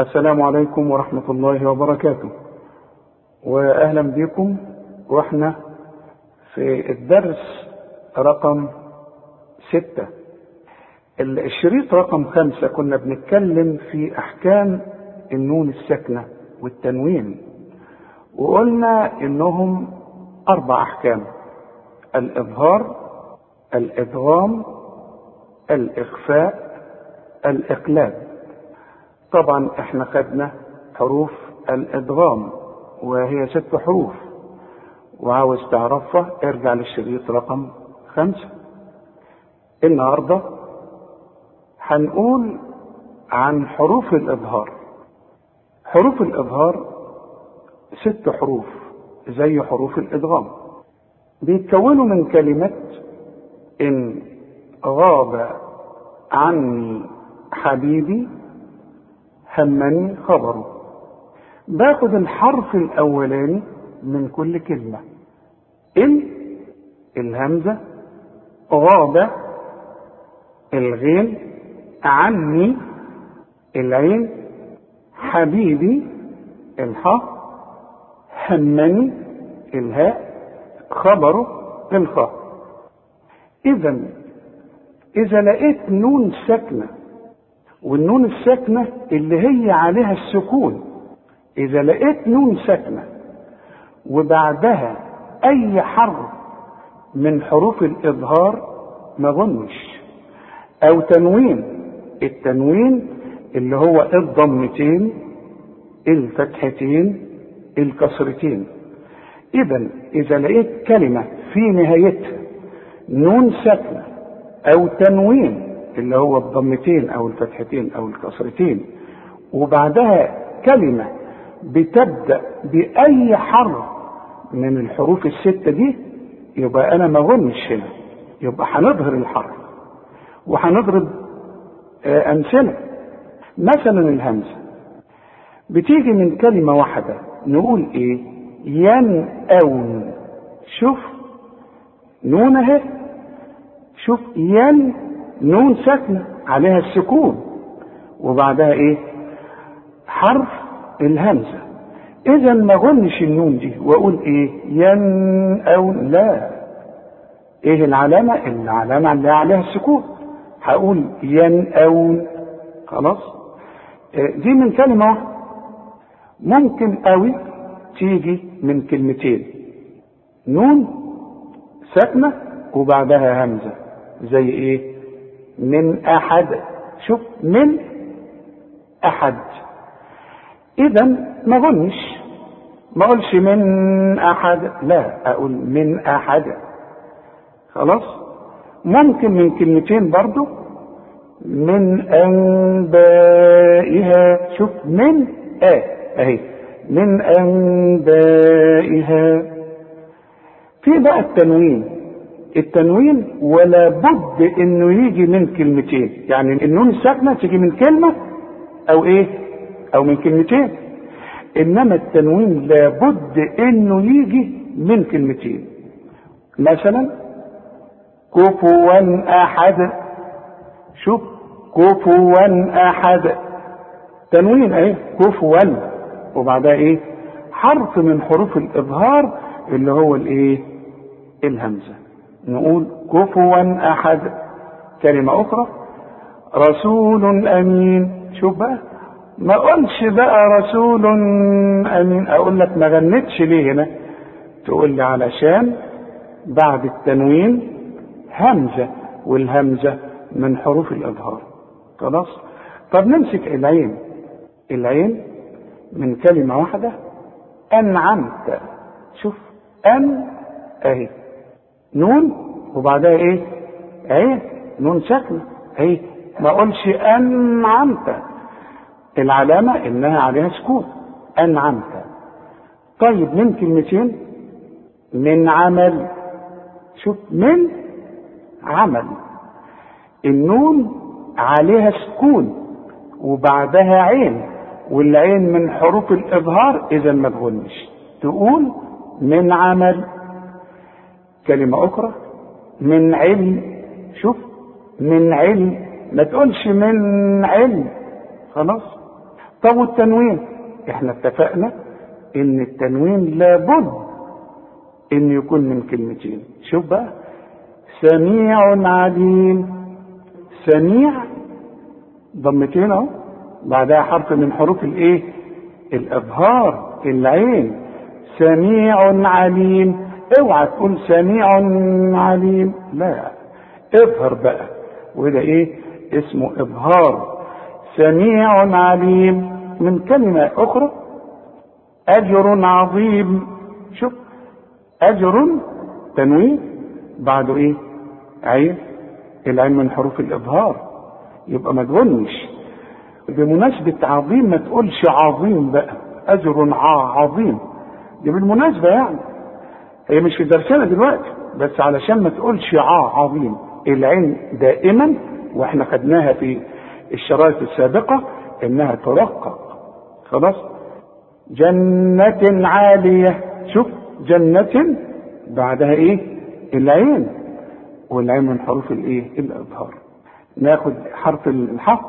السلام عليكم ورحمة الله وبركاته. وأهلا بكم. وإحنا في الدرس رقم ستة. الشريط رقم خمسة كنا بنتكلم في أحكام النون الساكنة والتنوين. وقلنا إنهم أربع أحكام. الإظهار الإدغام الإخفاء الإقلاب. طبعا إحنا خدنا حروف الإدغام وهي ست حروف. وعاوز تعرفها ارجع للشريط رقم خمسة. النهاردة هنقول عن حروف الإظهار. حروف الإظهار ست حروف زي حروف الإدغام. بيتكونوا من كلمة إن غاب عني حبيبي همني خبره. باخد الحرف الأولاني من كل كلمة. إل الهمزة. غاب الغين. عني العين. حبيبي الحاء. همني الهاء. خبره الخاء. إذا إذا لقيت نون ساكنة والنون الساكنة اللي هي عليها السكون. إذا لقيت نون ساكنة وبعدها أي حرف من حروف الإظهار ما ظنش. أو تنوين التنوين اللي هو الضمتين الفتحتين الكسرتين. إذا إذا لقيت كلمة في نهايتها نون ساكنة أو تنوين اللي هو الضمتين أو الفتحتين أو الكسرتين وبعدها كلمة بتبدأ بأي حرف من الحروف الستة دي يبقى أنا ما ظنش هنا. يبقى هنظهر الحرف وهنضرب أمثلة. مثلا الهمزة. بتيجي من كلمة واحدة نقول إيه؟ ينأون شوف نون اهي شوف ين نون ساكنة عليها السكون. وبعدها إيه؟ حرف الهمزة. إذا ما غنش النون دي وأقول إيه؟ ين أو لا. إيه العلامة؟ العلامة اللي عليها السكون. هقول ين أو خلاص. دي من كلمة واحدة. ممكن قوي تيجي من كلمتين. نون ساكنة وبعدها همزة. زي إيه؟ من أحد. شوف من أحد. إذا ما ظنش ما أقولش من أحد. لا أقول من أحد. خلاص؟ ممكن من كلمتين برضو. من أنبائها. شوف من آه أهي. من أنبائها. في بقى التنوين. التنوين ولا بد إنه يجي من كلمتين. يعني النون الساكنه تيجي من كلمة أو إيه؟ أو من كلمتين. إنما التنوين لابد إنه يجي من كلمتين. مثلا كفوا أحد. شوف كفوا أحد. تنوين إيه؟ كفوا. وبعدها إيه؟ حرف من حروف الإظهار اللي هو الإيه؟ الهمزة. نقول كفوا أحد. كلمة أخرى رسول أمين. شوف بقى ما اقولش بقى رسول أمين. أقول لك ما غنتش ليه هنا. تقول لي علشان بعد التنوين همزة والهمزة من حروف الإظهار. خلاص؟ طب نمسك العين. العين من كلمة واحدة أنعمت. شوف أن أهي. نون وبعدها إيه؟ عين نون ساكنة. اهي ما أقولش أنعمت. العلامة إنها عليها سكون. أنعمت. طيب من كلمتين؟ من عمل. شوف من عمل. النون عليها سكون وبعدها عين. والعين من حروف الإظهار إذا ما تقول من عمل. كلمة أخرى من علم شوف من علم ما تقولش من علم خلاص؟ طب والتنوين؟ إحنا اتفقنا إن التنوين لابد إن يكون من كلمتين. شوف بقى سميع عليم. سميع ضمتين أهو بعدها حرف من حروف الإيه؟ الأبهار العين. سميع عليم. اوعى تقول سميع عليم. لا اظهر بقى. وده إيه؟ اسمه ابهار سميع عليم من كلمة أخرى أجر عظيم. شوف أجر تنوين بعده إيه؟ عين. العين من حروف الابهار يبقى ما تغنش بمناسبة عظيم ما تقولش عظيم بقى. أجر عظيم. دي بالمناسبة يعني. هي مش في درسنا دلوقتي بس علشان ما تقولش ع عظيم العين دائما وإحنا خدناها في الشرائط السابقة إنها ترقق. خلاص؟ جنة عالية. شوف جنة بعدها إيه؟ العين. والعين من حروف الإيه؟ الأظهار. ناخد حرف الحاء.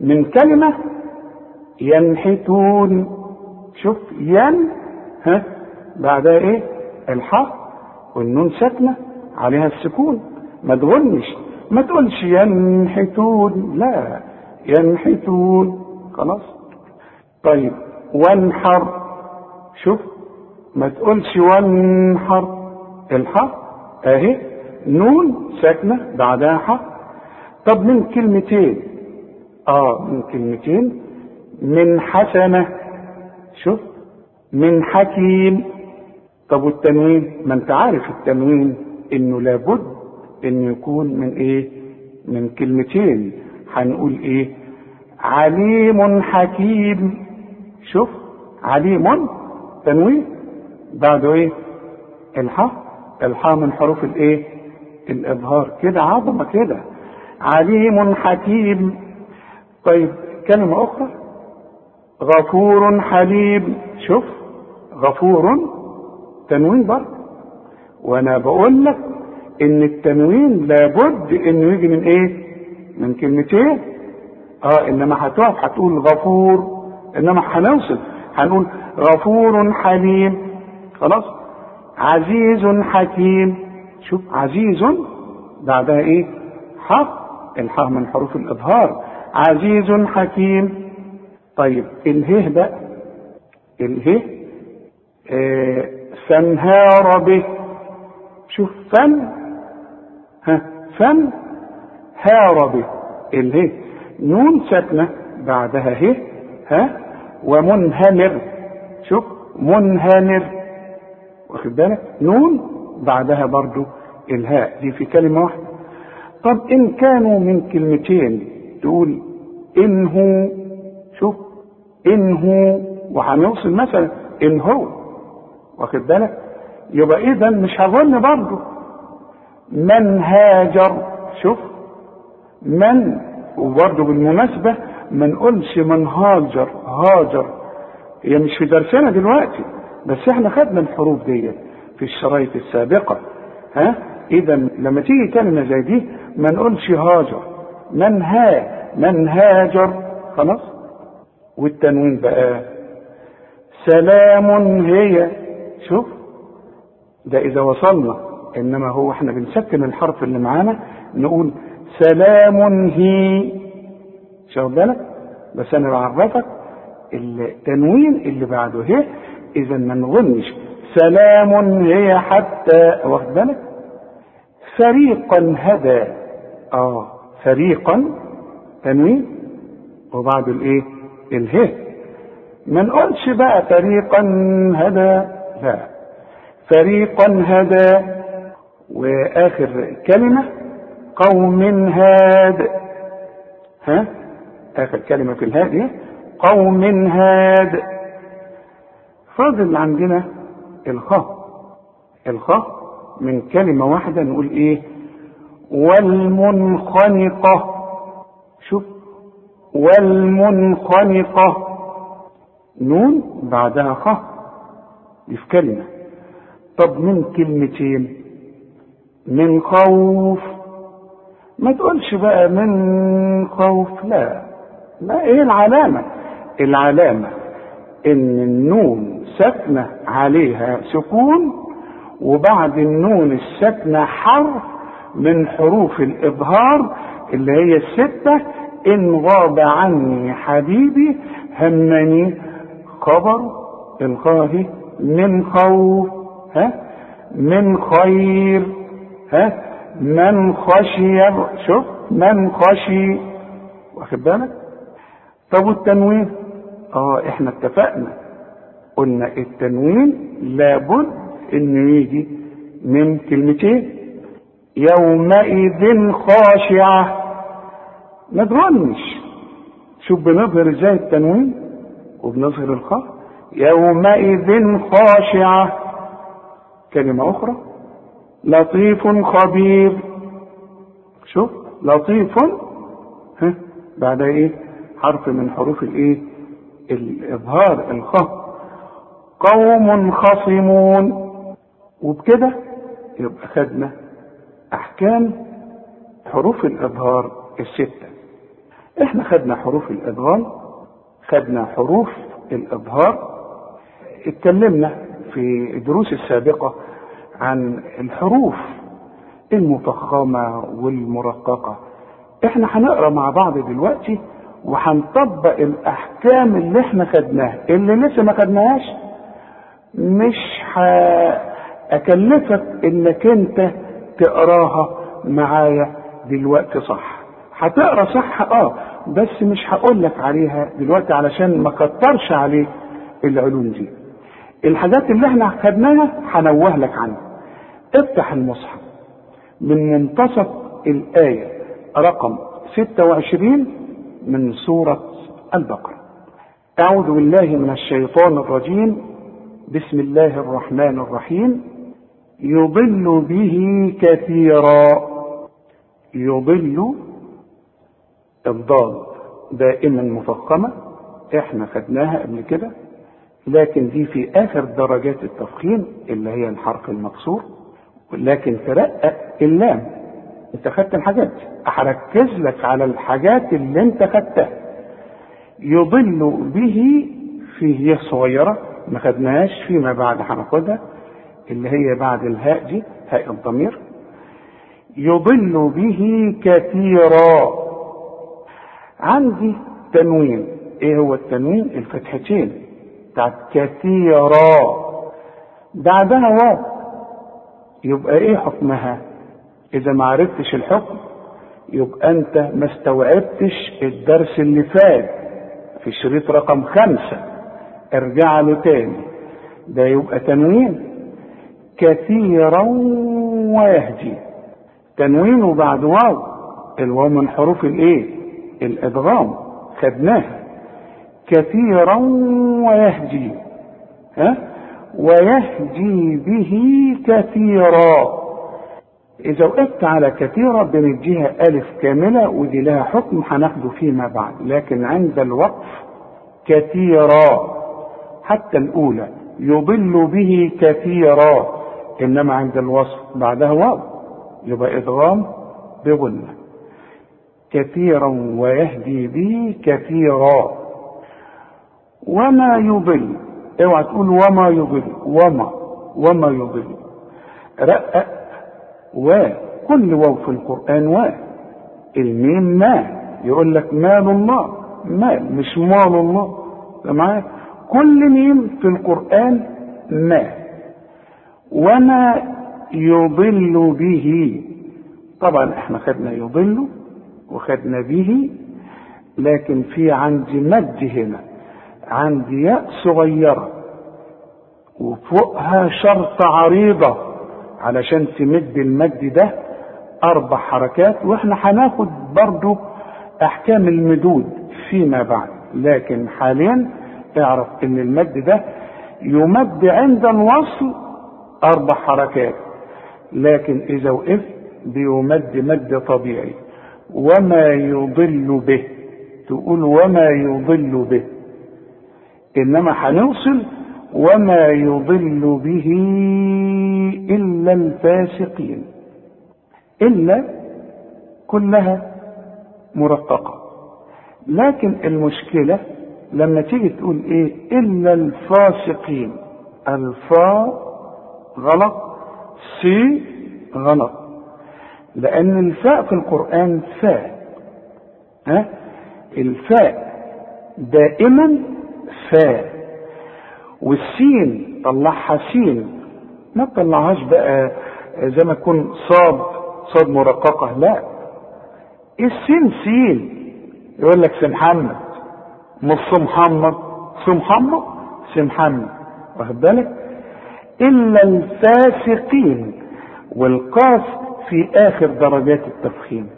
من كلمة ينحتون. شوف ين ها؟ بعدها إيه؟ الحاء والنون ساكنة عليها السكون. ما تغنش ما تقولش ينحتون. لا ينحتون. خلاص. طيب وانحر. شوف ما تقولش وانحر. الحاء أهي. نون ساكنة بعدها حاء طب من كلمتين؟ آه من كلمتين. من حسنة. شوف من حكيم. طب والتنوين؟ ما انت عارف التنوين انه لابد انه يكون من إيه؟ من كلمتين. هنقول إيه؟ عليم حكيم. شوف عليم تنوين. بعده إيه؟ الحاء. الحاء من حروف الايه؟ الإظهار. كده عظمة كده. عليم حكيم. طيب كلمة أخرى. غفور حليم. شوف غفور تنوين برضه. وأنا بقول لك ان التنوين لابد انه يجي من إيه؟ من كلمتين. آه انما هتقف هتقول غفور. انما هنوصل هنقول غفور حليم. خلاص؟ عزيز حكيم. شوف عزيز بعدها إيه؟ حق. الحاء من حروف الإظهار. عزيز حكيم. طيب الهه بقى. الهه آه فانهار به. شوف فن. ها فن. هار به. الهه نون ساكنة بعدها ه ها ومنهمر. شوف منهمر. واخد بالك؟ نون بعدها برضو الهاء. دي في كلمة واحدة. طب إن كانوا من كلمتين تقول إن هو شوف إن هو وهنوصل مثلا إن هو واخد بالك؟ يبقى إذا مش هظن برضو من هاجر شوف من وبرضه بالمناسبة ما نقولش من هاجر هاجر هي مش في درسنا دلوقتي بس إحنا خدنا الحروف دي في الشرايط السابقة. ها؟ اذا لما تيجي كلمة زي دي ما نقولش هاجر من ها من هاجر خلاص؟ والتنوين بقى. سلام هي. شوف ده إذا وصلنا إنما هو إحنا بنسكن الحرف اللي معانا نقول سلام هي. شوف بالك؟ بس أنا بعرفك التنوين اللي بعده هي. إذا ما نغنش سلام هي حتى واخد بالك؟ فريقا هدى. آه فريقا تنوين. وبعد الإيه؟ اله ما نقولش بقى فريقا هدى. لا. فريقا هدى وآخر كلمة قوم هاد. ها؟ آخر كلمة في الهادي قوم هاد. فاضل عندنا الخاء. الخاء من كلمة واحدة نقول إيه؟ والمنخنقة. شوف والمنخنقة. نون بعدها خاء. في كلمة. طب من كلمتين؟ من خوف. ما تقولش بقى من خوف لا. ما إيه العلامة؟ العلامة إن النون ساكنة عليها سكون وبعد النون الساكنة حرف من حروف الإظهار اللي هي الستة إن غاب عني حبيبي همني خبر الخاه من خوف ها؟ من خير ها؟ من خشي شوف من خشي واخد بالك؟ طب والتنوين؟ آه إحنا اتفقنا. قلنا التنوين لابد إنه يجي من كلمتين. يومئذ خاشعة. ما تغنش. شوف بنظهر إزاي التنوين وبنظهر الخاء يومئذ خاشعة. كلمة أخرى. لطيف خبير. شوف لطيف. ها بعد إيه؟ حرف من حروف الإيه؟ الإظهار الخاء. قوم خصمون. وبكده يبقى خدنا أحكام حروف الإظهار الستة. إحنا خدنا حروف الادغام خدنا حروف الإظهار اتكلمنا في الدروس السابقة عن الحروف المفخمة والمرققة. إحنا هنقرأ مع بعض دلوقتي وهنطبق الأحكام اللي إحنا خدناها. اللي لسه ما خدناهاش مش هأكلفك إنك أنت تقراها معايا دلوقتي صح. هتقرأ صح؟ آه بس مش هقول لك عليها دلوقتي علشان ما كترش عليك العلوم دي. الحاجات اللي إحنا خدناها هنوه لك عنها. افتح المصحف. من منتصف الآية رقم 26 من سورة البقرة. أعوذ بالله من الشيطان الرجيم. بسم الله الرحمن الرحيم. يضل به كثيرا. يضل الضاد دائما مفخمة. إحنا خدناها قبل كده. لكن دي في آخر درجات التفخيم اللي هي الحرف المكسور لكن ترقق اللام. أنت خدت الحاجات هركز لك على الحاجات اللي أنت خدتها. يضل به في هي صغيرة ما خدناهاش فيما بعد هناخدها اللي هي بعد الهاء دي هاء الضمير. يضل به كثيرا. عندي تنوين. إيه هو التنوين؟ الفتحتين. بتاعت كثيرا. بعدها واو يبقى إيه حكمها؟ إذا ما عرفتش الحكم يبقى أنت ما استوعبتش الدرس اللي فات. في شريط رقم خمسة. ارجع له تاني. ده يبقى تنوين. كثيرا ويهدي تنوين وبعد واو. الواو من حروف الإيه؟ الإدغام. خدناها. كثيرا ويهدي ها؟ ويهدي به كثيرا. إذا وقفت على كثيرة بنديها ألف كاملة ودي لها حكم هناخده فيما بعد. لكن عند الوقف كثيرا حتى الأولى يضل به كثيرا. إنما عند الوصف بعدها واو يبقى إدغام بغنة كثيرا ويهدي به كثيرا. وما يضل. اوعى تقول وما يضل؟ وما وما يضل. رقق و كل واو في القرآن و. الميم ما. يقول لك مال الله. مال مش مال الله. معايا؟ كل ميم في القرآن ما. وما يضل به. طبعا إحنا خدنا يضل وخدنا به لكن في عندي مد هنا. عندي ياء صغيرة. وفوقها شرطة عريضة علشان تمد المد ده أربع حركات وإحنا هناخد برضو أحكام المدود فيما بعد. لكن حاليا اعرف إن المد ده يمد عند الوصل أربع حركات. لكن إذا وقف بيمد مد طبيعي. وما يضل به تقول وما يضل به. إنما هنوصل وما يضل به إلا الفاسقين إلا كلها مرققة. لكن المشكلة لما تيجي تقول إيه؟ إلا الفاسقين. الفاء غلط سي غلط. لأن الفاء في القرآن فاء ها؟ الفاء دائما فاء والسين طلعها سين. ما تطلعهاش بقى زي ما تكون صاد صاد مرققة لا. السين سين. يقول لك سي محمد مش محمد سي محمد سي محمد واخد بالك؟ إلا الفاسقين. والقاف في آخر درجات التفخيم.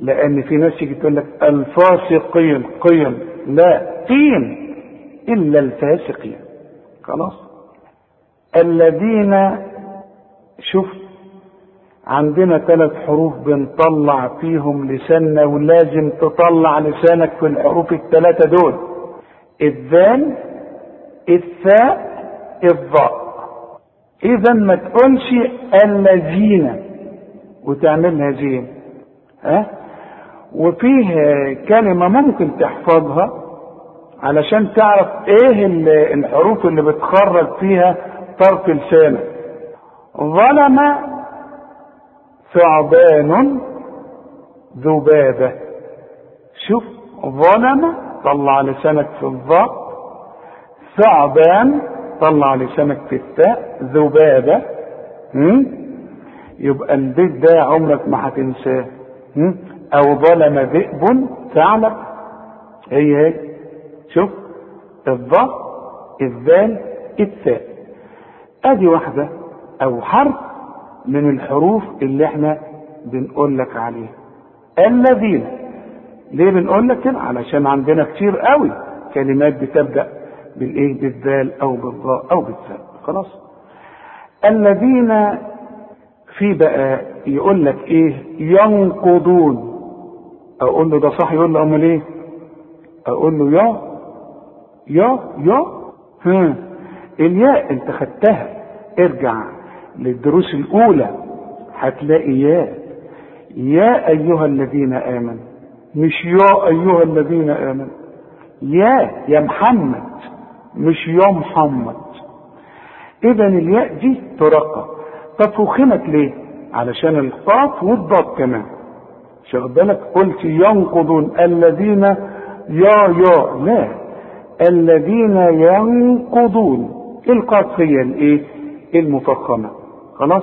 لأن في ناس تيجي تقول لك الفاسقين قيم. لا قيم. إلا الفاسقين. خلاص. الذين شوف عندنا ثلاث حروف بنطلع فيهم لساننا ولازم تطلع لسانك في الحروف الثلاثة دول. الذال الثاء الضاء. اذا ما تقولش الذين. وتعملها زين. ها؟ وفيه كلمة ممكن تحفظها. علشان تعرف إيه الحروف اللي بتخرج فيها طرف لسانك. ظلم ثعبان ذبابة. شوف ظلم طلع لسانك في الضاء ثعبان طلع لسانك في التاء. ذبابة. يبقى البيت ده عمرك ما هتنساه. أو ظلم ذئب ثعلب. هي هي. شوف الضاء الذال الثاء. أدي واحدة أو حرف من الحروف اللي إحنا بنقول لك عليها. الذين. ليه بنقول لك كده؟ علشان عندنا كتير قوي كلمات بتبدأ بالإيه؟ بالذال أو بالضاء أو بالثاء. خلاص. الذين في بقى يقول لك إيه؟ ينقضون. أقول له ده صح؟ يقول له أمال إيه؟ أقول له يا يا يا. ها. الياء انت خدتها. ارجع للدروس الأولى. هتلاقي يا. يا أيها الذين آمنوا. مش يا أيها الذين آمنوا. يا يا محمد. مش يا محمد. اذا الياء دي ترقى طب فخمت ليه؟ علشان القاف والضاد كمان. شغل بالك؟ قلت ينقضون الذين يا يا. لا. الذين ينقضون القاف هي الايه؟ المفخمة. خلاص؟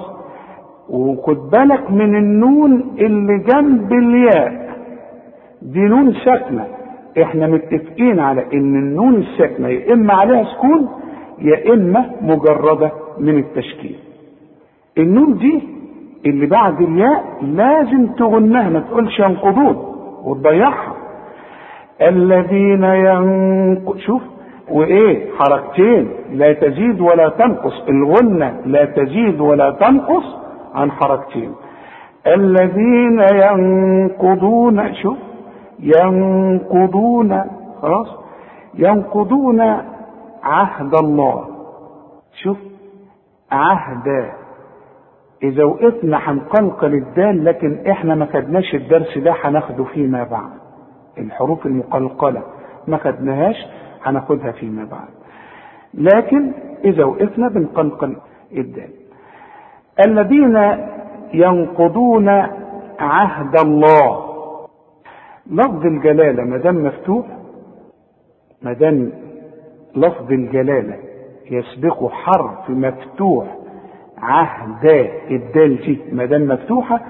وخد بالك من النون اللي جنب الياء. دي نون ساكنه إحنا متفقين على ان النون الساكنه يا اما عليها سكون يا اما مجردة من التشكيل. النون دي اللي بعد الياء لازم تغنها ما تقولش ينقضون وتضيعها. الذين ينق شوف وإيه؟ حركتين. لا تزيد ولا تنقص. الغنة لا تزيد ولا تنقص عن حركتين. الذين ينقضون شوف ينقضون خلاص ينقضون عهد الله. شوف عهد. إذا وقفنا هنقلقل الدال لكن إحنا ما خدناش الدرس ده هناخده فيما بعد. الحروف المقلقلة. ما خدناهاش هناخدها فيما بعد. لكن إذا وقفنا بنقلقل الدال. الذين ينقضون عهد الله. لفظ الجلالة ما دام مفتوح ما دام لفظ الجلالة يسبقه حرف مفتوح عهد الدال دي ما دام مفتوحة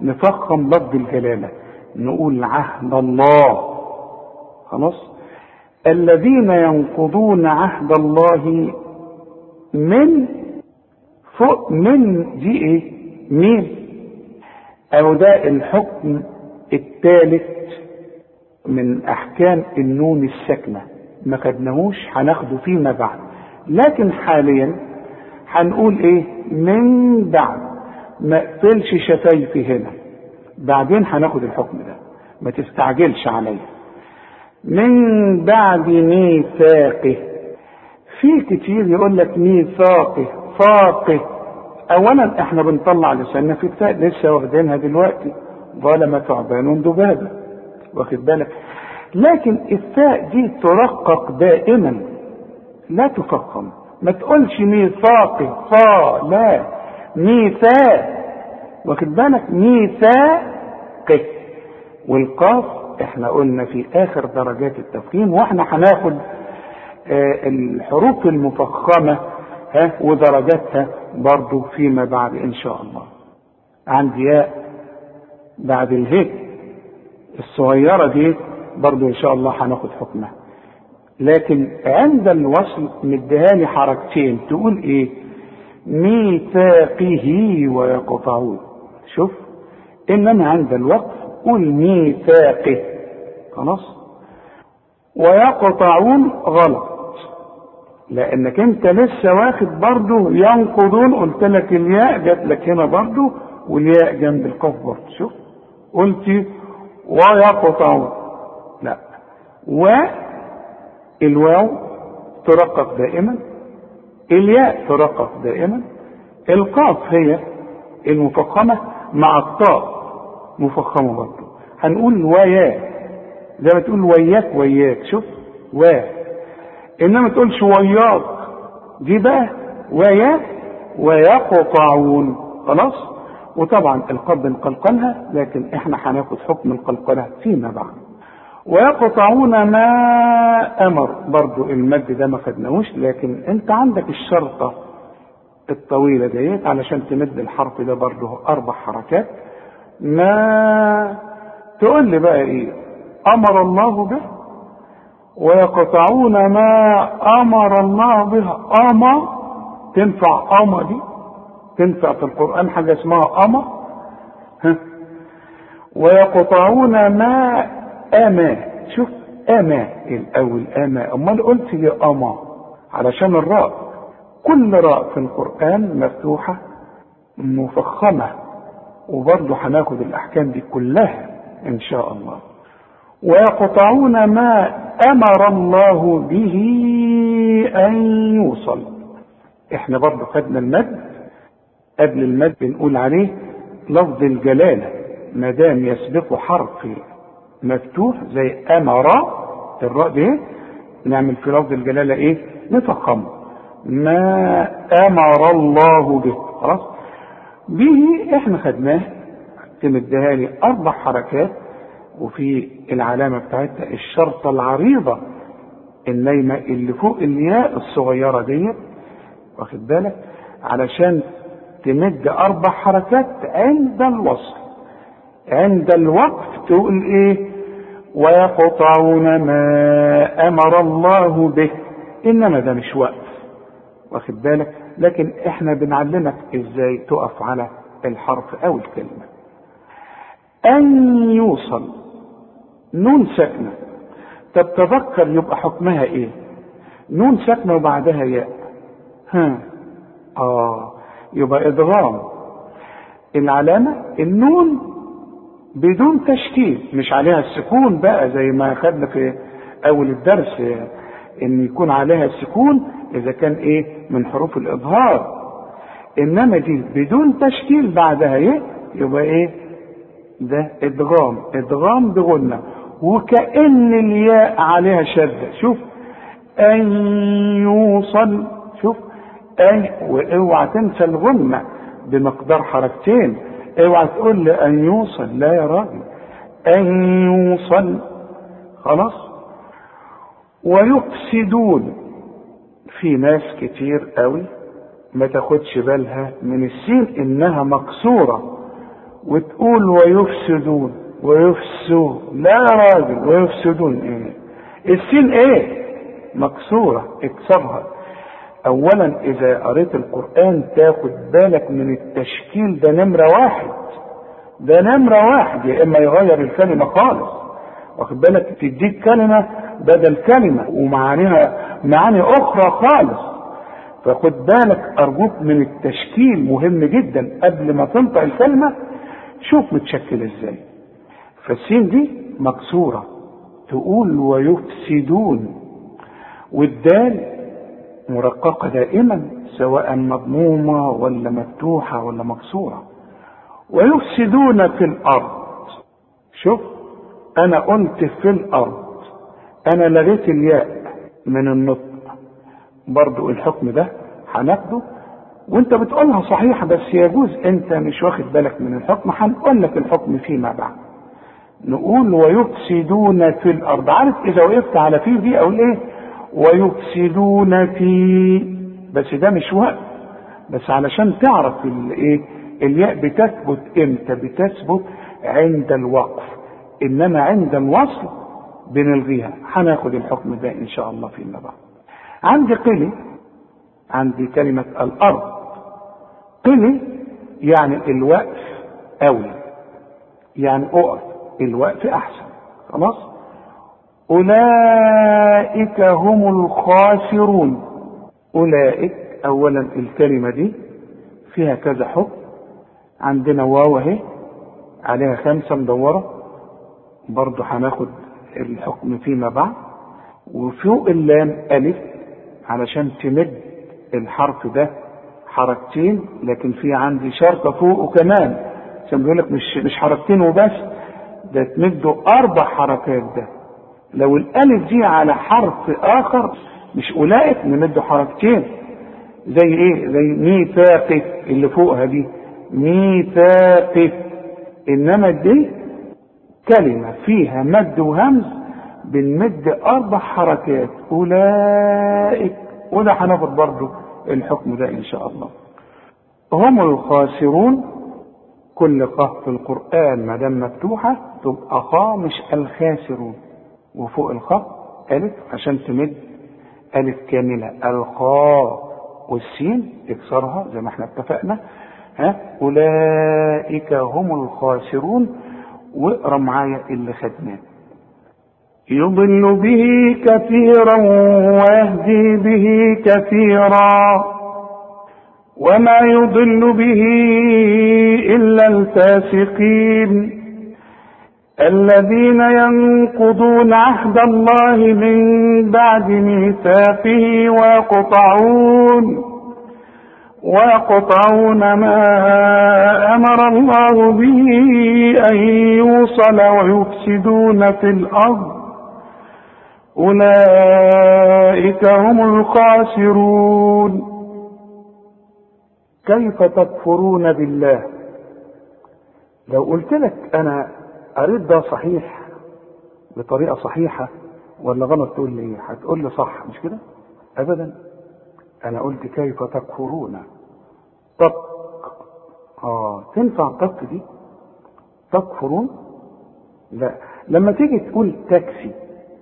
نفخم لفظ الجلالة. نقول عهد الله. خلاص؟ الذين ينقضون عهد الله من فوق من دي إيه؟ مين؟ أو ده الحكم الثالث من أحكام النون الساكنة. ما خدناهوش هناخده فيما بعد. لكن حاليا هنقول إيه؟ من بعد. ما اقفلش شفايفي هنا. بعدين هناخد الحكم ده. ما تستعجلش عليا. من بعد ميثاقه في كتير يقول لك ميثاقه فاقه. اولا إحنا بنطلع لساننا في التاء لسه واخدينها دلوقتي. ظلم ثعبان ذبابة. واخد بالك؟ لكن الثاء دي ترقق دائما. لا تفخم ما تقولش ميثاق صا لا. ميثاق. واخد بالك؟ ميثاق والقاف إحنا قلنا في آخر درجات التفخيم وإحنا هناخد آه الحروف المفخمة ها ودرجاتها برضو فيما بعد إن شاء الله. عندي ياء بعد الهي الصغيرة دي برضو إن شاء الله هناخد حكمها. لكن عند الوصل مديهاني حركتين. تقول إيه؟ ميثاقه ويقطعون. شوف إنما عند الوقف قول ميثاقه خلاص؟ ويقطعون غلط. لأنك أنت لسه واخد برضه ينقضون. قلت لك الياء جات لك هنا برضه والياء جنب القاف برضه شوف قلت ويقطعون. لا. و الواو ترقق دائما. الياء ترقق دائما. القاف هي المفخمة. مع الطاء مفخمة برضه هنقول ويا. زي ما تقول وياك وياك. شوف و. إنما تقولش وياك دي بقى ويا. ويقطعون. خلاص؟ وطبعا القاف بنقلقلها لكن إحنا هناخد حكم القلقلة فيما بعد. ويقطعون ما أمر. برضو المد ده ما خدناهوش لكن أنت عندك الشرطة الطويلة ديت علشان تمد الحرف ده برضو أربع حركات. ما تقول لي بقى إيه؟ أمر الله به؟ ويقطعون ما أمر الله به. أما تنفع أما دي؟ تنفع في القرآن حاجة اسمها ها؟ ويقطعون ما أما. شوف أما الأول أما. أمال قلت لي أما علشان الراء. كل راء في القرآن مفتوحة مفخمة وبرضه هناخد الأحكام دي كلها إن شاء الله. ويقطعون ما أمر الله به أن يوصل. إحنا برضه خدنا المد قبل المد بنقول عليه لفظ الجلالة ما دام يسبقه حرف مفتوح زي أمر الراء دي نعمل في لفظ الجلالة إيه؟ نفخمه. ما أمر الله به. خلاص؟ به إحنا خدناه. تمدها لي أربع حركات. وفي العلامة بتاعتها الشرطة العريضة النايمة اللي فوق الياء الصغيرة ديت. واخد بالك؟ علشان تمد أربع حركات عند الوصل. عند الوقف تقول إيه؟ ويقطعون ما أمر الله به. إنما ده مش وقف واخد بالك؟ لكن إحنا بنعلمك إزاي تقف على الحرف أو الكلمة. أن يوصل نون ساكنة طب تذكر يبقى حكمها إيه؟ نون ساكنة وبعدها ياء. ها. آه. يبقى إدغام. العلامة النون بدون تشكيل مش عليها السكون بقى زي ما خدنا في أول الدرس. إن يكون عليها السكون إذا كان إيه؟ من حروف الإظهار. إنما دي بدون تشكيل بعدها إيه؟ يبقى إيه؟ ده إدغام. إدغام بغنة وكأن الياء عليها شدة شوف. أن يوصل. شوف. أن وأوعى تنسى الغنة بمقدار حركتين. أوعى تقول لي أن يوصل. لا يا راجل. أن يوصل. خلاص؟ ويفسدون في ناس كتير قوي ما تاخدش بالها من السين إنها مكسورة وتقول ويفسدون ويفسوا لا يا راجل ويفسدون إيه؟ السين إيه؟ مكسورة اكسرها. اولا إذا قريت القرآن تاخد بالك من التشكيل ده نمرة واحد. ده نمرة واحد. يا إما يغير الكلمة خالص. واخد بالك؟ تديك كلمة بدل كلمة ومعانيها معاني أخرى خالص. فخد بالك أرجوك من التشكيل مهم جدا. قبل ما تنطق الكلمة شوف متشكل إزاي. فالسين دي مكسورة. تقول ويفسدون. والدال مرققة دائما سواء مضمومة ولا مفتوحة ولا مكسورة. ويفسدون في الأرض. شوف أنا قلت في الأرض. أنا لغيت الياء من النطق. برضو الحكم ده هناخده. وانت بتقولها صحيح بس يجوز انت مش واخد بالك من الحكم. هنقول لك الحكم فيما بعد. نقول ويفسدون في الأرض. عارف إذا وقفت على في دي أقول إيه؟ ويفسدون في بس ده مش وقت. بس علشان تعرف الايه الياء بتثبت إمتى؟ بتثبت عند الوقف. إنما عند الوصل بنلغيها. هناخد الحكم ده إن شاء الله فيما بعد عندي قلي عندي كلمة الأرض. قلي يعني الوقف أولى يعني أقف الوقف أحسن. خلاص؟ أولئك هم الخاسرون. أولئك أولا الكلمة دي فيها كذا حكم. عندنا واو أهي عليها خمسة مدورة. برضه هناخد الحكم فيما بعد وفوق اللام ألف علشان تمد الحرف ده حركتين لكن في عندي شرطة فوقه كمان عشان بيقول لك مش مش حركتين وبس ده تمده أربع حركات ده. لو الألف دي على حرف آخر مش أولئك نمده حركتين. زي إيه؟ زي ميثاقك اللي فوقها دي. ميثاقك إنما دي كلمة فيها مد وهمز بنمد أربع حركات. أولئك وده هناخد برضه الحكم ده إن شاء الله. هم الخاسرون. كل قاف في القرآن ما دام مفتوحة تبقى خاء مش الخاسرون. وفوق الخاء ألف عشان تمد ألف كاملة. الخاء والسين تكسرها زي ما إحنا اتفقنا. ها؟ أولئك هم الخاسرون. واقرأ معايا اللي خدناه يضل به كثيرا ويهدي به كثيرا وما يضل به إلا الفاسقين. الذين ينقضون عهد الله من بعد ميثاقه ويقطعون ويقطعون ما أمر الله به أن يوصل ويفسدون في الأرض. أولئك هم الخاسرون. كيف تكفرون بالله؟ لو قلت لك أنا قريت ده صحيح بطريقة صحيحة ولا غلط تقول لي هتقول لي صح مش كده؟ ابدا. أنا قلت كيف تكفرون؟ طق. آه تنفع طق دي؟ تكفرون لا. لما تيجي تقول تكفي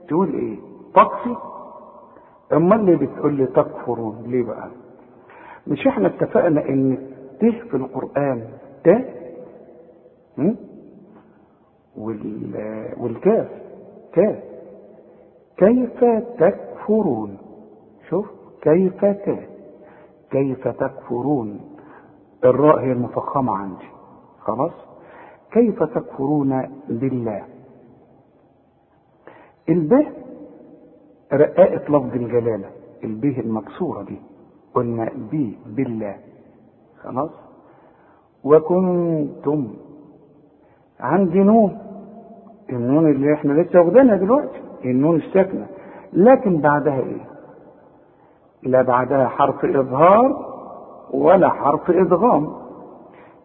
تقول إيه؟ تكفي أمال ليه بتقول لي تكفرون ليه بقى؟ مش إحنا اتفقنا إن ت في القرآن ت وال والكاف كاف. كيف تكفرون؟ شوف كيف ت كيف تكفرون؟ الراء هي المفخمة عندي. خلاص؟ كيف تكفرون بالله الباء رقاقة لفظ الجلالة. الباء المكسورة دي. قلنا بي بالله. خلاص؟ وكنتم عندي نون. النون اللي إحنا لسه واخدينها دلوقتي. النون الساكنة. لكن بعدها إيه؟ لا بعدها حرف إظهار. ولا حرف إدغام.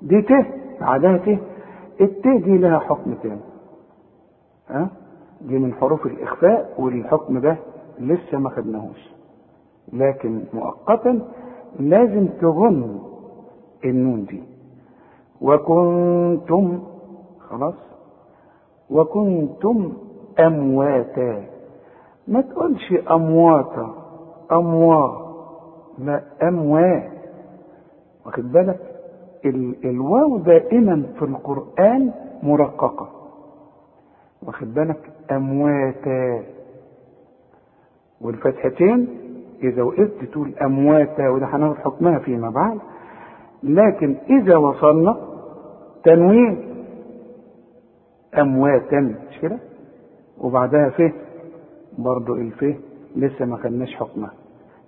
دي ت بعدها ت الت دي لها حكم تاني ها؟ دي من حروف الإخفاء والحكم ده لسه ما خدناهوش. لكن مؤقتا لازم تغن النون دي. وكنتم خلاص وكنتم أمواتا. ما تقولش أمواتا أموا لا اموات واخد بالك؟ ال الواو دائما في القرآن مرققة. واخد بالك؟ أمواتا. والفتحتين إذا وقفت تقول أمواتا وده هناخد حكمها فيما بعد. لكن إذا وصلنا تنوين أمواتا مش كده؟ وبعدها ف برضو الف لسه ما خدناش حكمها.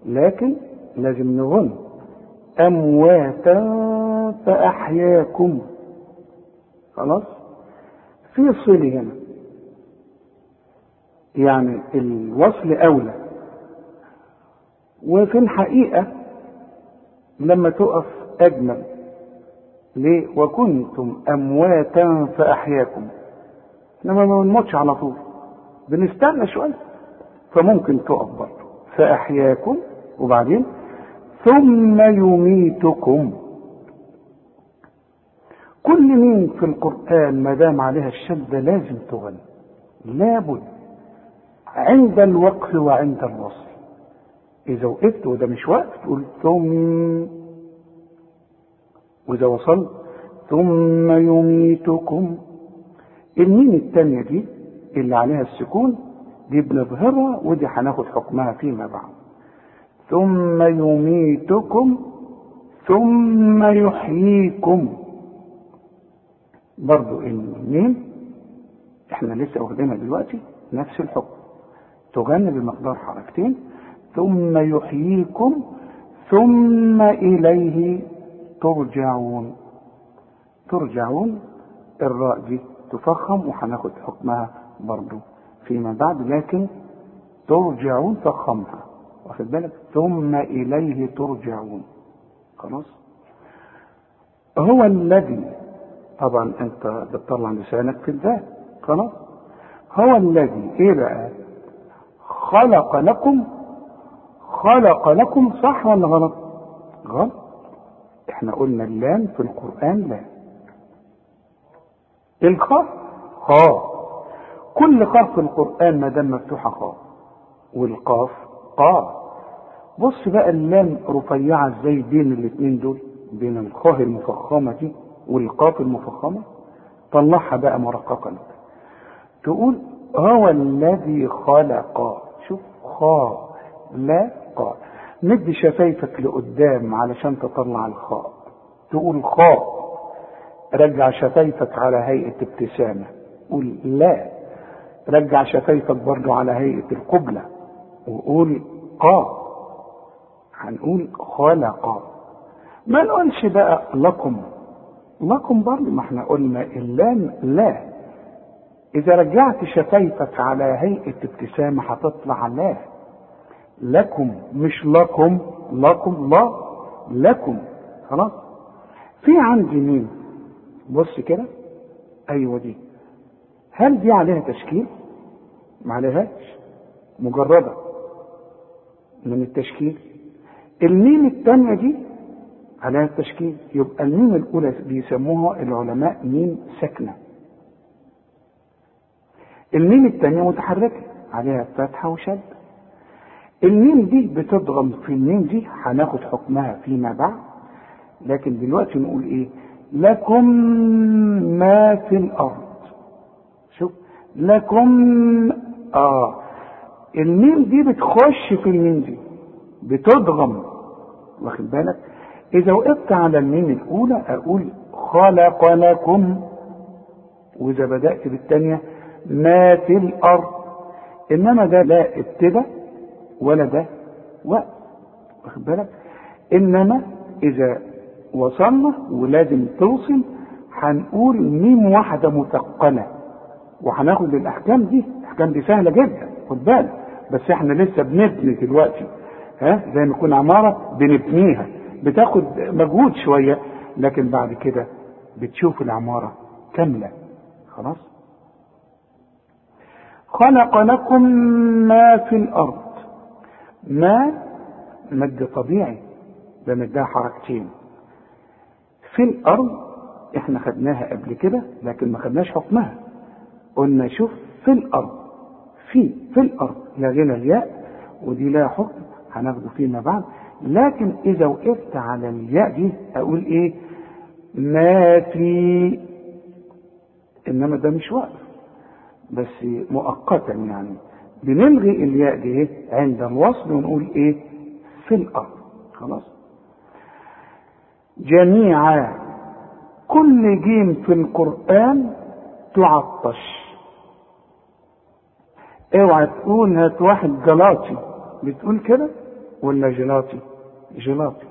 لكن لازم نغن أمواتا فأحياكم. خلاص؟ في صلة هنا. يعني الوصل أولى. وفي الحقيقة لما تقف أجمل. ليه؟ وكنتم أمواتا فأحياكم. إنما ما بنموتش على طول. بنستنى شوية. فممكن تقف برضه. فأحياكم. وبعدين؟ ثم يميتكم. كل مين في القرآن ما دام عليها الشدة لازم تغني. لابد. عند الوقف وعند الوصل إذا وقفت وده مش وقف تقول ثم. وإذا وصلت ثم يميتكم. الميم التانية دي اللي عليها السكون دي بنظهرها ودي هناخد حكمها فيما بعد. ثم يميتكم ثم يحييكم. برضو الميم إحنا لسه واخدينها دلوقتي نفس الحكم. تغنى بمقدار حركتين ثم يحييكم ثم إليه ترجعون. ترجعون الراء دي تفخم وهناخد حكمها برضو فيما بعد لكن ترجعون فخمها. واخد بالك؟ ثم إليه ترجعون. خلاص؟ هو الذي طبعا أنت بتطلع لسانك في الذات. خلاص؟ هو الذي إيه بقى؟ خلق لكم خلق لكم صح ولا غلط. غلط؟ إحنا قلنا اللام في القرآن لا. الخاء خاء كل خاء في القرآن ما دام مفتوحة خاء والقاف قاف بص بقى اللام رفيعة إزاي بين الاتنين دول بين الخاء المفخمة دي والقاف المفخمة؟ طلعها بقى مرققا. تقول هو الذي خلق. شوف خاء لا قاء. مد شفايفك لقدام علشان تطلع الخاء. تقول خاء. رجع شفايفك على هيئة ابتسامة. قول لا. رجع شفايفك برضو على هيئة القبلة. وقول قا هنقول خلق. ما نقولش بقى لكم لكم برضه ما إحنا قلنا اللام لا. إذا رجعت شفايفك على هيئة ابتسامة هتطلع لا. لكم مش لكم لكم لا لكم. خلاص؟ في عندي مين بص كده. أيوه دي. هل دي عليها تشكيل؟ ما عليهاش. مجردة. من التشكيل. الميم الثانية دي عليها التشكيل يبقى الميم الأولى بيسموها العلماء ميم ساكنة. الميم الثانية متحركة عليها فتحة وشد. الميم دي بتضغم في الميم دي هناخد حكمها فيما بعد. لكن دلوقتي نقول إيه؟ لكم ما في الأرض. شوف لكم آه الميم دي بتخش في الميم دي بتضغم. واخد بالك؟ إذا وقفت على الميم الأولى أقول خلق لكم وإذا بدأت بالثانيه ما في الأرض. إنما ده لا ابتدى ولا ده وقت. واخد بالك؟ إنما إذا وصلنا ولازم توصل هنقول ميم واحدة مثقلة وهناخد الأحكام دي الأحكام دي سهلة جدا خد بالك. بس إحنا لسه بنبني دلوقتي ها زي ما يكون عمارة بنبنيها. بتاخد مجهود شوية لكن بعد كده بتشوف العمارة كاملة. خلاص؟ خلق لكم ما في الأرض. ما؟ مد طبيعي. ده مدها حركتين. في الأرض إحنا خدناها قبل كده لكن ما خدناش حكمها. قلنا شوف في الأرض. في في الأرض. لا غنى الياء ودي لها حكم. هناخده فيما بعد لكن إذا وقفت على الياء دي أقول إيه؟ ما في إنما ده مش وقف. بس مؤقتا يعني. بنلغي الياء دي عند الوصل ونقول إيه؟ في الأرض. خلاص؟ جميعا. كل جيم في القرآن تعطش. اوعى تقول هات واحد جلاطي بتقول كده ولا جلاطي جلاطي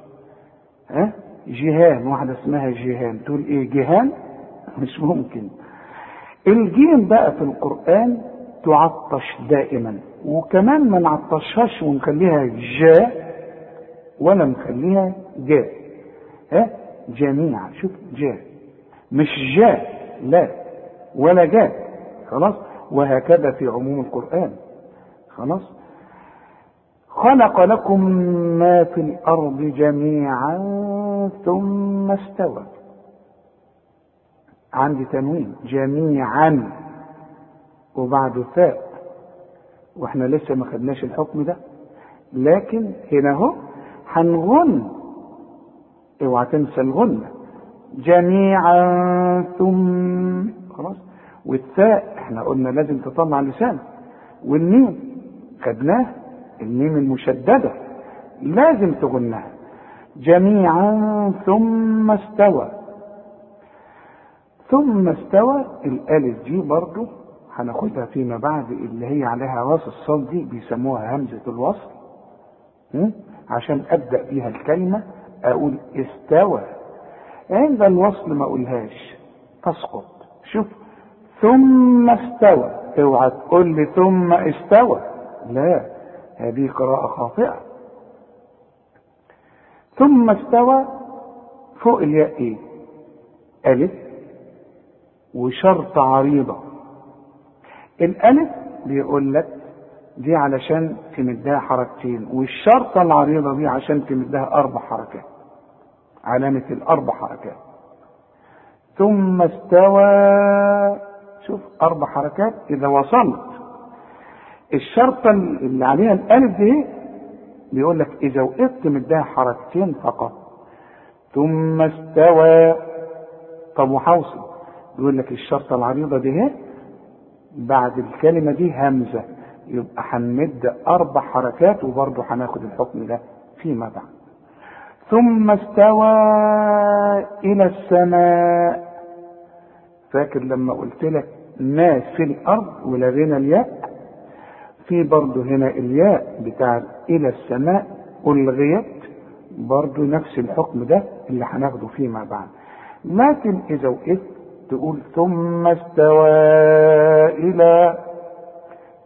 ها؟ جيهان واحدة اسمها جيهان. تقول إيه؟ جيهان؟ مش ممكن. الجيم بقى في القرآن تعطش دائما. وكمان ما نعطشهاش ونخليها جاء ولا نخليها جاء ها؟ جميعا شوف جاء مش جاء لا ولا جاء خلاص؟ وهكذا في عموم القرآن. خلاص؟ خلق لكم ما في الأرض جميعا ثم استوى. عندي تنوين. جميعا. وبعد فاء وإحنا لسه ما خدناش الحكم ده. لكن هنا اهو هنغن. اوعى تنسى الغنة. جميعا ثم. خلاص؟ والثاء إحنا قلنا لازم تطلع لسانك. والميم خدناه الميم المشددة لازم تغنها جميعا ثم استوى. ثم استوى الألف دي برضو هناخدها فيما بعد اللي هي عليها راس الصاد دي بيسموها همزة الوصل? عشان أبدأ بيها الكلمة أقول استوى. عند الوصل ما أقولهاش تسقط. شوف ثم استوى. اوعى تقول لي ثم استوى. لا هذه قراءة خاطئة. ثم استوى فوق الياء إيه ألف وشرط عريضة. الألف بيقول لك دي علشان تمدها حركتين والشرطة العريضة دي عشان تمدها أربع حركات. علامة الأربع حركات. ثم استوى شوف أربع حركات إذا وصلت. الشرطة اللي عليها الألف دي بيقول لك إذا وقفت مدها حركتين فقط. ثم استوى. طب وحوصل. بيقول لك الشرطة العريضة دي هي بعد الكلمة دي همزة. يبقى هنمد أربع حركات وبرضه هناخد الحكم ده فيما بعد. ثم استوى إلى السماء. فاكر لما قلت لك ما في الأرض ولغينا الياء. في برضه هنا الياء بتاع إلى السماء ألغيت. برضه نفس الحكم ده اللي هناخده فيما بعد. لكن إذا وقفت تقول ثم استوى إلى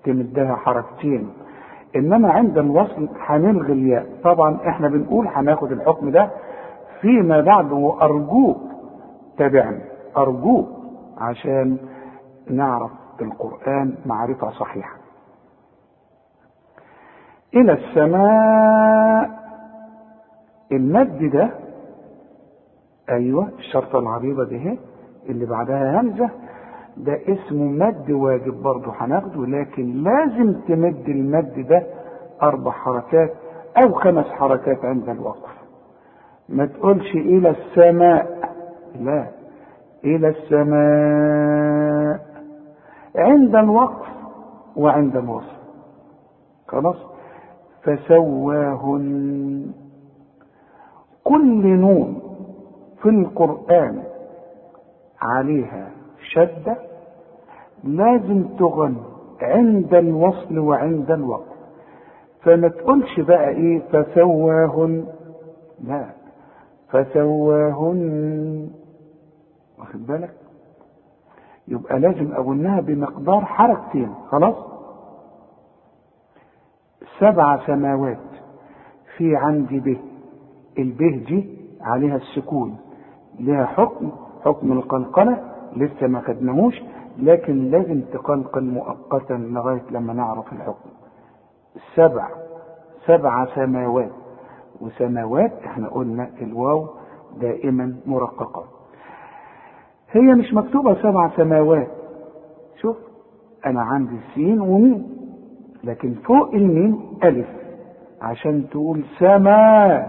تمدها حركتين. إنما عند الوصل هنلغي الياء. طبعا إحنا بنقول هناخد الحكم ده فيما بعد وأرجوك تابعني. أرجوك عشان نعرف القرآن معرفة صحيحة. إلى السماء. المد ده أيوة الشرطة العريضة دي اللي بعدها همزة. ده اسمه مد واجب برضه هناخده لكن لازم تمد المد ده أربع حركات أو خمس حركات عند الوقف. ما تقولش إلى السماء. لا إلى السماء. عند الوقف وعند الوصل خلاص؟ فسواهن. كل نون في القرآن عليها شدة لازم تغن عند الوصل وعند الوقف. فما تقولش بقى إيه فسواهن. لا فسواهن. واخد بالك؟ يبقى لازم أقولها بمقدار حركتين خلاص؟ سبع سماوات في عندي به البه دي عليها السكون لها حكم حكم القلقلة لسه ما خدناهوش لكن لازم تقلقل مؤقتا لغاية لما نعرف الحكم. سبع سبع سماوات وسماوات إحنا قلنا الواو دائما مرققة. هي مش مكتوبة سبع سماوات. شوف أنا عندي سين وميم لكن فوق الميم ألف عشان تقول سما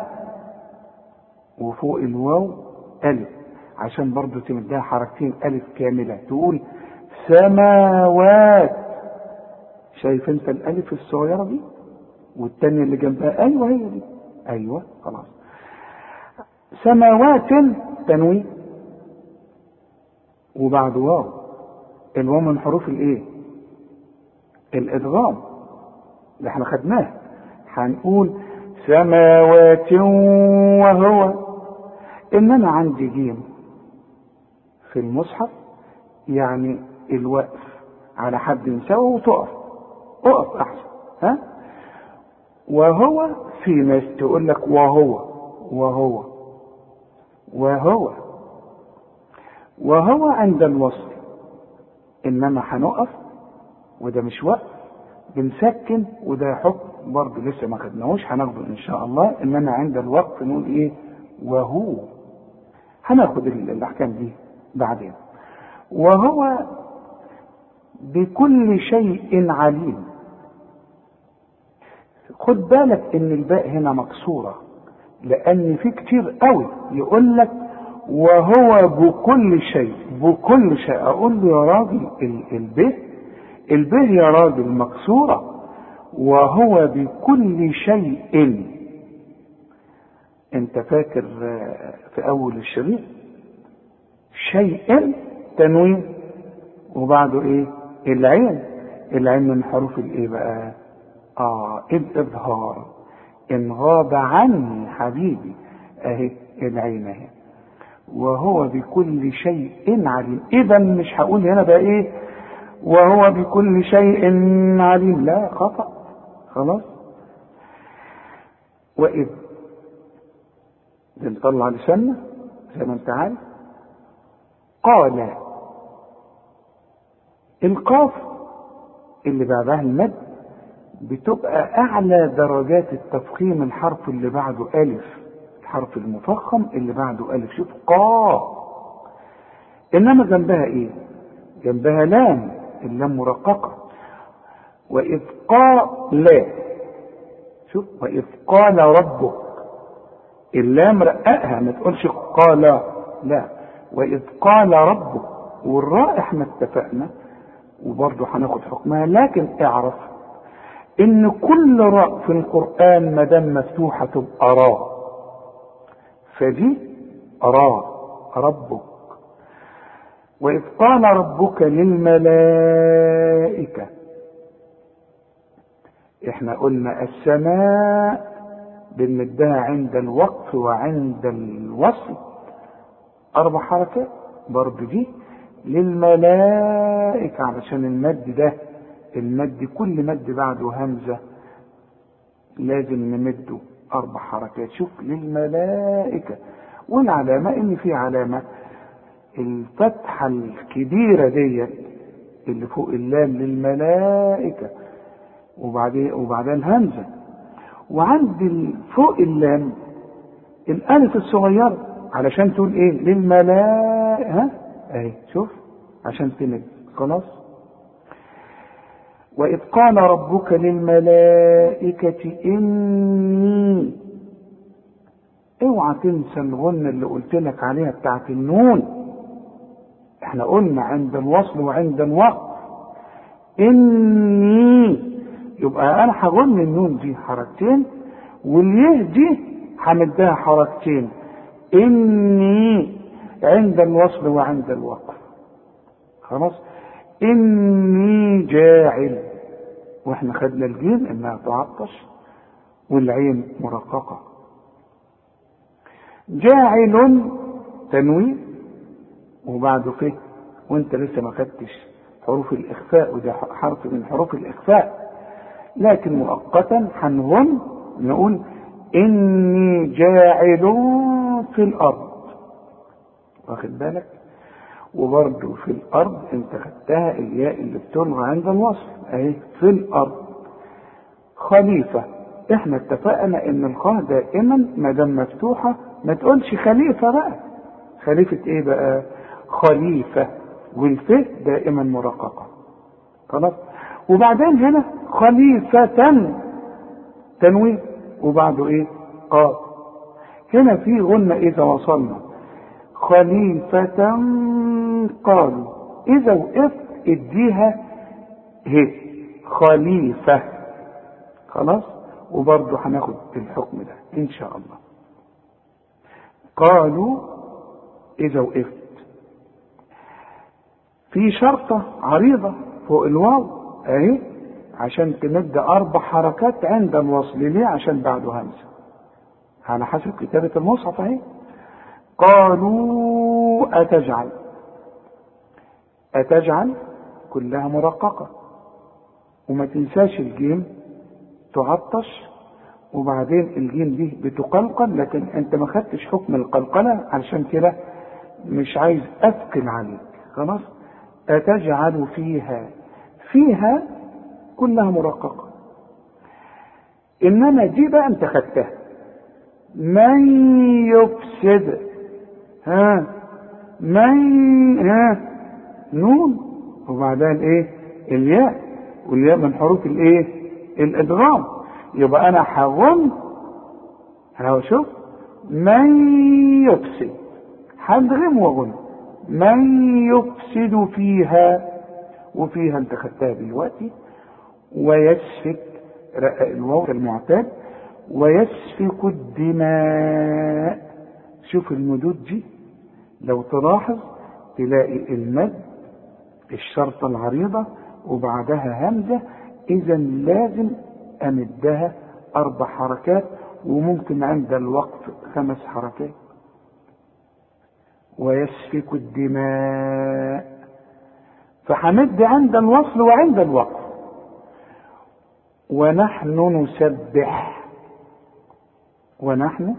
وفوق الواو ألف عشان برضو تمدها حركتين ألف كاملة. تقول سماوات. شايف أنت الألف الصغيرة دي؟ والتانية اللي جنبها؟ أيوة هي دي. أيوة خلاص. سماوات تنوين وبعد واو. الواو من حروف الإيه؟ الإدغام. اللي إحنا خدناه. هنقول سماوات وهو. انما عندي جيم في المصحف يعني الوقف على حد يساوي وتقف. أقف أحسن. ها؟ وهو في ناس تقول لك وهو وهو وهو. وهو عند الوصل. إنما هنقف وده مش وقت. بنسكن وده حكم برضه لسه ما خدناهوش هناخده إن شاء الله. إنما عند الوقت نقول إيه؟ وهو. هناخد الأحكام دي بعدين. وهو بكل شيء عليم. خد بالك إن الباء هنا مكسورة لأن في كتير قوي يقول لك وهو بكل شيء بكل شيء. أقول له يا راجل البه البه يا راجل مكسورة وهو بكل شيء. أنت فاكر في أول الشريط؟ شيء تنوين وبعده إيه؟ العين. العين من حروف الإيه بقى؟ آه الاظهار إن غاب عني حبيبي. أهي العين أهي. وهو بكل شيء عليم. اذا مش هقول هنا بقى إيه؟ وهو بكل شيء عليم. لا خطأ. خلاص. وإذ بنطلع لساننا زي ما أنت عارف. قال القاف اللي بعدها المد بتبقى أعلى درجات التفخيم الحرف اللي بعده ألف. الحرف المفخم اللي بعده ألف شوف قا. إنما جنبها إيه؟ جنبها لام اللام مرققة. وإذ قال شوف وإذ قال ربك. اللام رققها ما تقولش قال لا. وإذ قال ربك. والراء إحنا اتفقنا. وبرضه هناخد حكمها لكن اعرف إن كل راء في القرآن ما دام مفتوحة تبقى راء. فدي راء ربك. وإذ قال ربك للملائكة إحنا قلنا السماء بنمدها عند الوقف وعند الوصل. أربع حركات برضه دي للملائكة علشان المد ده المد كل مد بعده همزة لازم نمده. أربع حركات. شوف للملائكة. والعلامة إن في علامة الفتحة الكبيرة ديت اللي فوق اللام للملائكة. وبعدين وبعدين الهمزة وعند فوق اللام الألف الصغيرة. علشان تقول إيه؟ للملائكة. ها؟ أهي شوف. عشان تمد خلاص؟ وإذ قال ربك للملائكة إني اوعى تنسى الغنة اللي قلت لك عليها بتاعت النون. إحنا قلنا عند الوصل وعند الوقف إني يبقى أنا هغن النون دي حركتين واليه دي همدها حركتين. إني عند الوصل وعند الوقف خلاص؟ إني جاعل. وإحنا خدنا الجيم إنها تعطش والعين مرققة. جاعل تنوين. وبعده فيه وإنت لسه ما خدتش حروف الإخفاء وده حرف من حروف الإخفاء. لكن مؤقتا هنغن نقول إني جاعل في الأرض. واخد بالك؟ وبرضه في الأرض أنت خدتها الياء اللي بتلغى عند الوصل أهي في الأرض. خليفة إحنا اتفقنا إن الخاء دائما ما دام مفتوحة ما تقولش خليفة بقى. خليفة إيه بقى؟ خليفة والف دائما مرققه خلاص؟ وبعدين هنا خليفة تنوين وبعده إيه؟ قاف. هنا في غنة إذا وصلنا. خليفة قالوا إذا وقفت اديها هي خليفة. خلاص؟ وبرضه هناخد الحكم ده إن شاء الله. قالوا إذا وقفت. في شرطة عريضة فوق الواو أهي عشان تمد أربع حركات عند الوصل ليه؟ عشان بعده همزة على حسب كتابة المصحف أهي. قالوا أتجعل؟ أتجعل كلها مرققة. وما تنساش الجيم تعطش وبعدين الجيم دي بتقلقل لكن أنت ما خدتش حكم القلقلة علشان كده مش عايز اثقل عليك. خلاص؟ أتجعل فيها. فيها كلها مرققة. إنما دي بقى أنت خدتها. من يفسد ها من ها نون. وبعدها الايه الياء. والياء من حروف الإيه؟ الادغام يبقى أنا هغن أنا شوف من يفسد. هدغم وغن. من يفسد فيها وفيها أنت خدتها دلوقتي. ويسفك الواو المعتاد. ويسفك الدماء. شوف المدود دي. لو تلاحظ تلاقي المد الشرطة العريضة وبعدها همزة إذا لازم أمدها أربع حركات وممكن عند الوقف خمس حركات. ويسفك الدماء. فحمد عند الوصل وعند الوقف ونحن نسبح. ونحن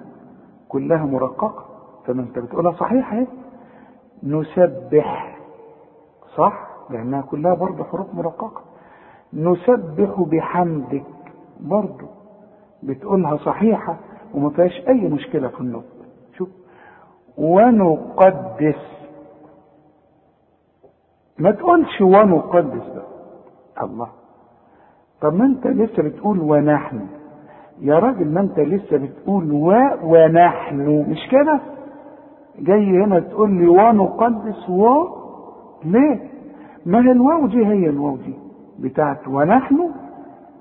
كلها مرققة. فما انت بتقولها صحيح اهي. نسبح صح؟ لأنها كلها برضه حروف مرققة نسبح بحمدك برضه بتقولها صحيحة وما فيهاش أي مشكلة في النطق. شوف. ونقدس. ما تقولش ونقدس بقى. الله. طب ما انت لسه بتقول ونحن. يا راجل ما انت لسه بتقول و ونحن. مش كده؟ جاي هنا تقول لي ونقدس و ليه ما هي الواو دي هي الواو دي بتاعت ونحن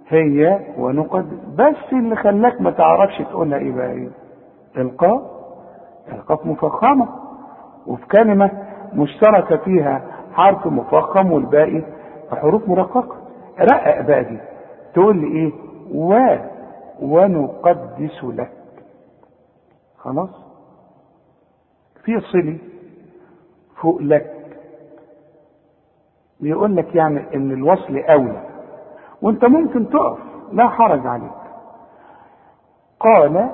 هي ونقدس. بس اللي خلاك ما تعرفش تقولها إيه بقى إيه؟ القاف القاف مفخمة. وفي كلمة مشتركة فيها حرف مفخم والباقي حروف مرققة. رقق بقى دي. تقول لي إيه؟ و. ونقدس لك. خلاص؟ في صلي فوق لك. بيقول لك يعني إن الوصل أولى. وأنت ممكن تقف لا حرج عليك. قال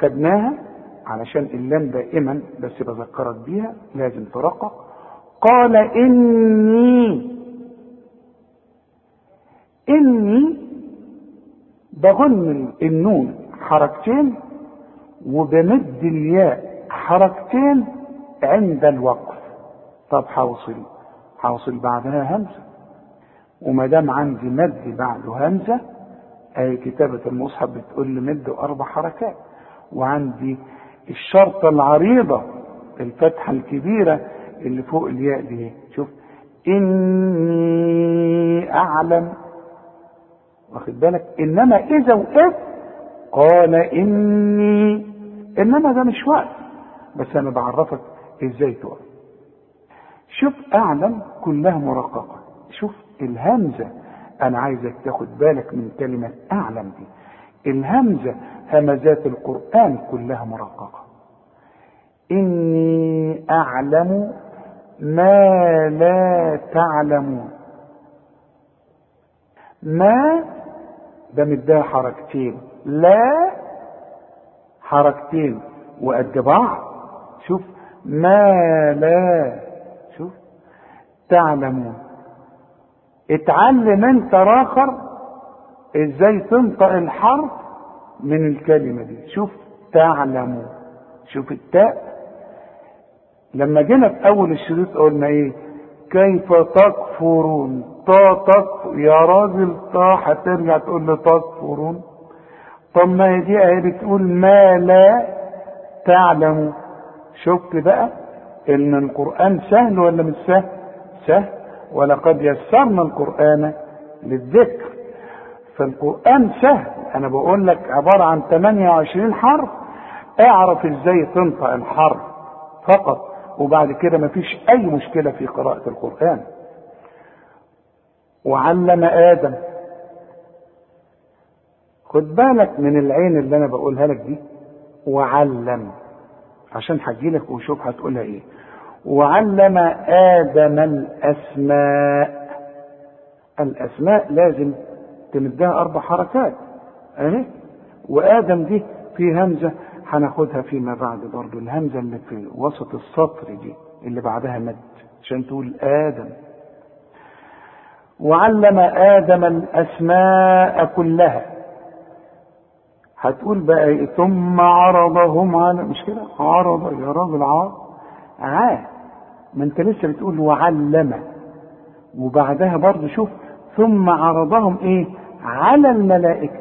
خدناها علشان اللام دائما بس بذكرك بيها لازم ترقق. قال إني إني بغن النون حركتين وبمد الياء. حركتين عند الوقف. طب حوصل حوصل بعدها همزة. وما دام عندي مد بعده همزة أي كتابة المصحف بتقول لي مد أربع حركات. وعندي الشرطة العريضة الفتحة الكبيرة اللي فوق الياء دي. شوف إني أعلم. واخد بالك؟ إنما إذا وقفت قال إني إنما ده مش وقف. بس أنا بعرفك إزاي تقف. شوف أعلم كلها مرققة. شوف الهمزة. أنا عايزك تاخد بالك من كلمة أعلم دي. الهمزة همزات القرآن كلها مرققة. إني أعلم ما لا تعلمون. ما؟ ده مديها حركتين. لا حركتين. وقد بعض شوف ما لا شوف. تعلمون اتعلم انت راخر إزاي تنطق الحرف من الكلمة دي. شوف تعلمون شوف التاء. لما جينا في أول الشريط قلنا إيه؟ كيف تكفرون؟ تا تكفر يا راجل تا هترجع تقول لي تكفرون؟ طب ما هي دي اهي بتقول ما لا تعلم. شفت بقى إن القرآن سهل ولا مش سهل؟ سهل. ولقد يسرنا القرآن للذكر. فالقرآن سهل. أنا بقول لك عبارة عن 28 حرف. اعرف إزاي تنطق الحرف فقط وبعد كده مفيش أي مشكلة في قراءة القرآن. وعلم آدم. خد بالك من العين اللي أنا بقولها لك دي. وعلم. عشان هجيلك وشوف هتقولها إيه. وعلم آدم الأسماء. الأسماء لازم تمدها أربع حركات. أهي. وآدم دي في همزة هناخدها فيما بعد برضو. الهمزة اللي في وسط السطر دي اللي بعدها مد. عشان تقول آدم. وعلم آدم الأسماء كلها. هتقول بقى إيه؟ ثم عرضهم على مش كده؟ عرض يا راجل عار عا ما انت لسه بتقول وعلم. وبعدها برضه شوف ثم عرضهم إيه؟ على الملائكة.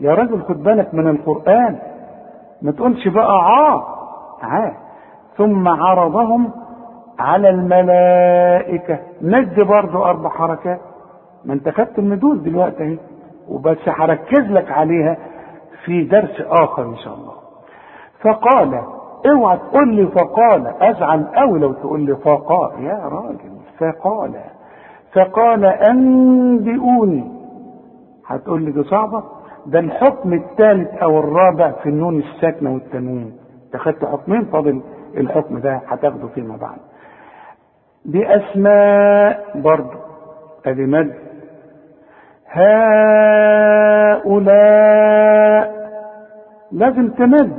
يا راجل خد بالك من القرآن. ما تقولش بقى عا عا ثم عرضهم على الملائكة. مد برضه أربع حركات. ما انت خدت المدود دلوقتي أهي. وبس هركز لك عليها. في درس آخر إن شاء الله. فقال اوعى تقول لي فقال أزعل قوي لو تقول لي فقال. يا راجل فقال. فقال أنبئوني. هتقول لي دي صعبة؟ ده الحكم الثالث أو الرابع في النون الساكنة والتنوين. خدت حكمين فاضل الحكم ده هتاخده فيما بعد. بأسماء برضه ادي مد هؤلاء لازم تمد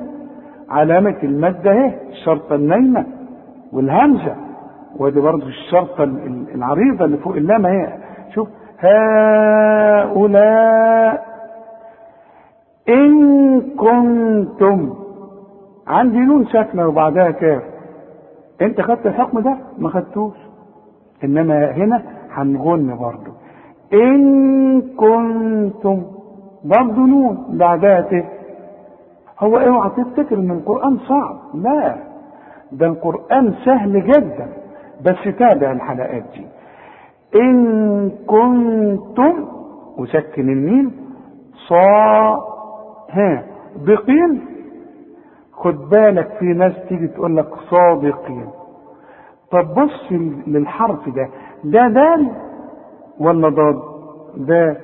علامة المد اهي الشرطة النايمة والهمزة. ودي برضه الشرطة العريضة اللي فوق اللام اهي. شوف هؤلاء إن كنتم عندي نون ساكنة وبعدها كاف. أنت خدت الحكم ده؟ ما خدتوش. إنما هنا هنغن برضه إن كنتم برضه نون بعدها ت. هو اوعى تفتكر إن القرآن صعب. لا. ده القرآن سهل جدا. بس تابع الحلقات دي. إن كنتم وسكن الميم صا ها بقين. خد بالك في ناس تيجي تقول لك صادقين. طب بص للحرف ده. ده دال ولا ضاد؟ ده.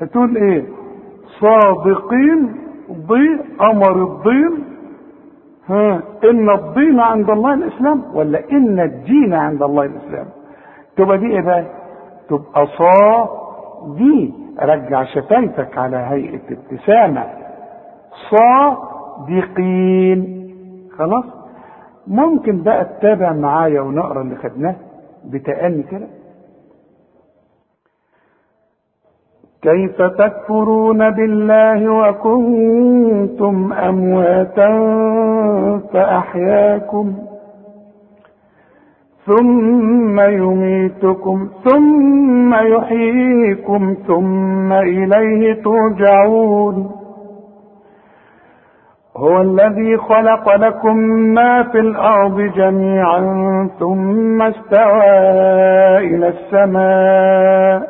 هتقول إيه؟ صادقين. ضي أمر الضين ها إن الدين عند الله الإسلام ولا إن الدين عند الله الإسلام؟ تبقى دي إيه بقى؟ تبقى صا دي رجع شفايفك على هيئة ابتسامة. صادقين خلاص؟ ممكن بقى تتابع معايا ونقرأ اللي خدناه؟ بتأني كده؟ كيف تكفرون بالله وكنتم أمواتا فأحياكم ثم يميتكم ثم يحييكم ثم إليه ترجعون هو الذي خلق لكم ما في الأرض جميعا ثم استوى إلى السماء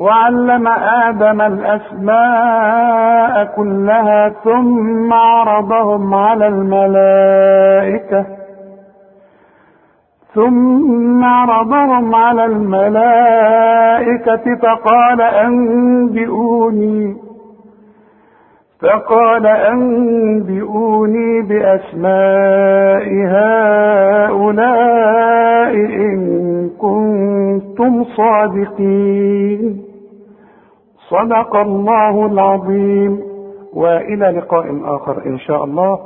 وعلم آدم الأسماء كلها ثم عرضهم على الملائكة. ثم عرضهم على الملائكة فقال أنبئوني. فقال أنبئوني بأسماء هؤلاء إن كنتم صادقين. صدق الله العظيم. وإلى لقاء آخر إن شاء الله.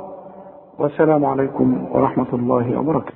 والسلام عليكم ورحمة الله وبركاته.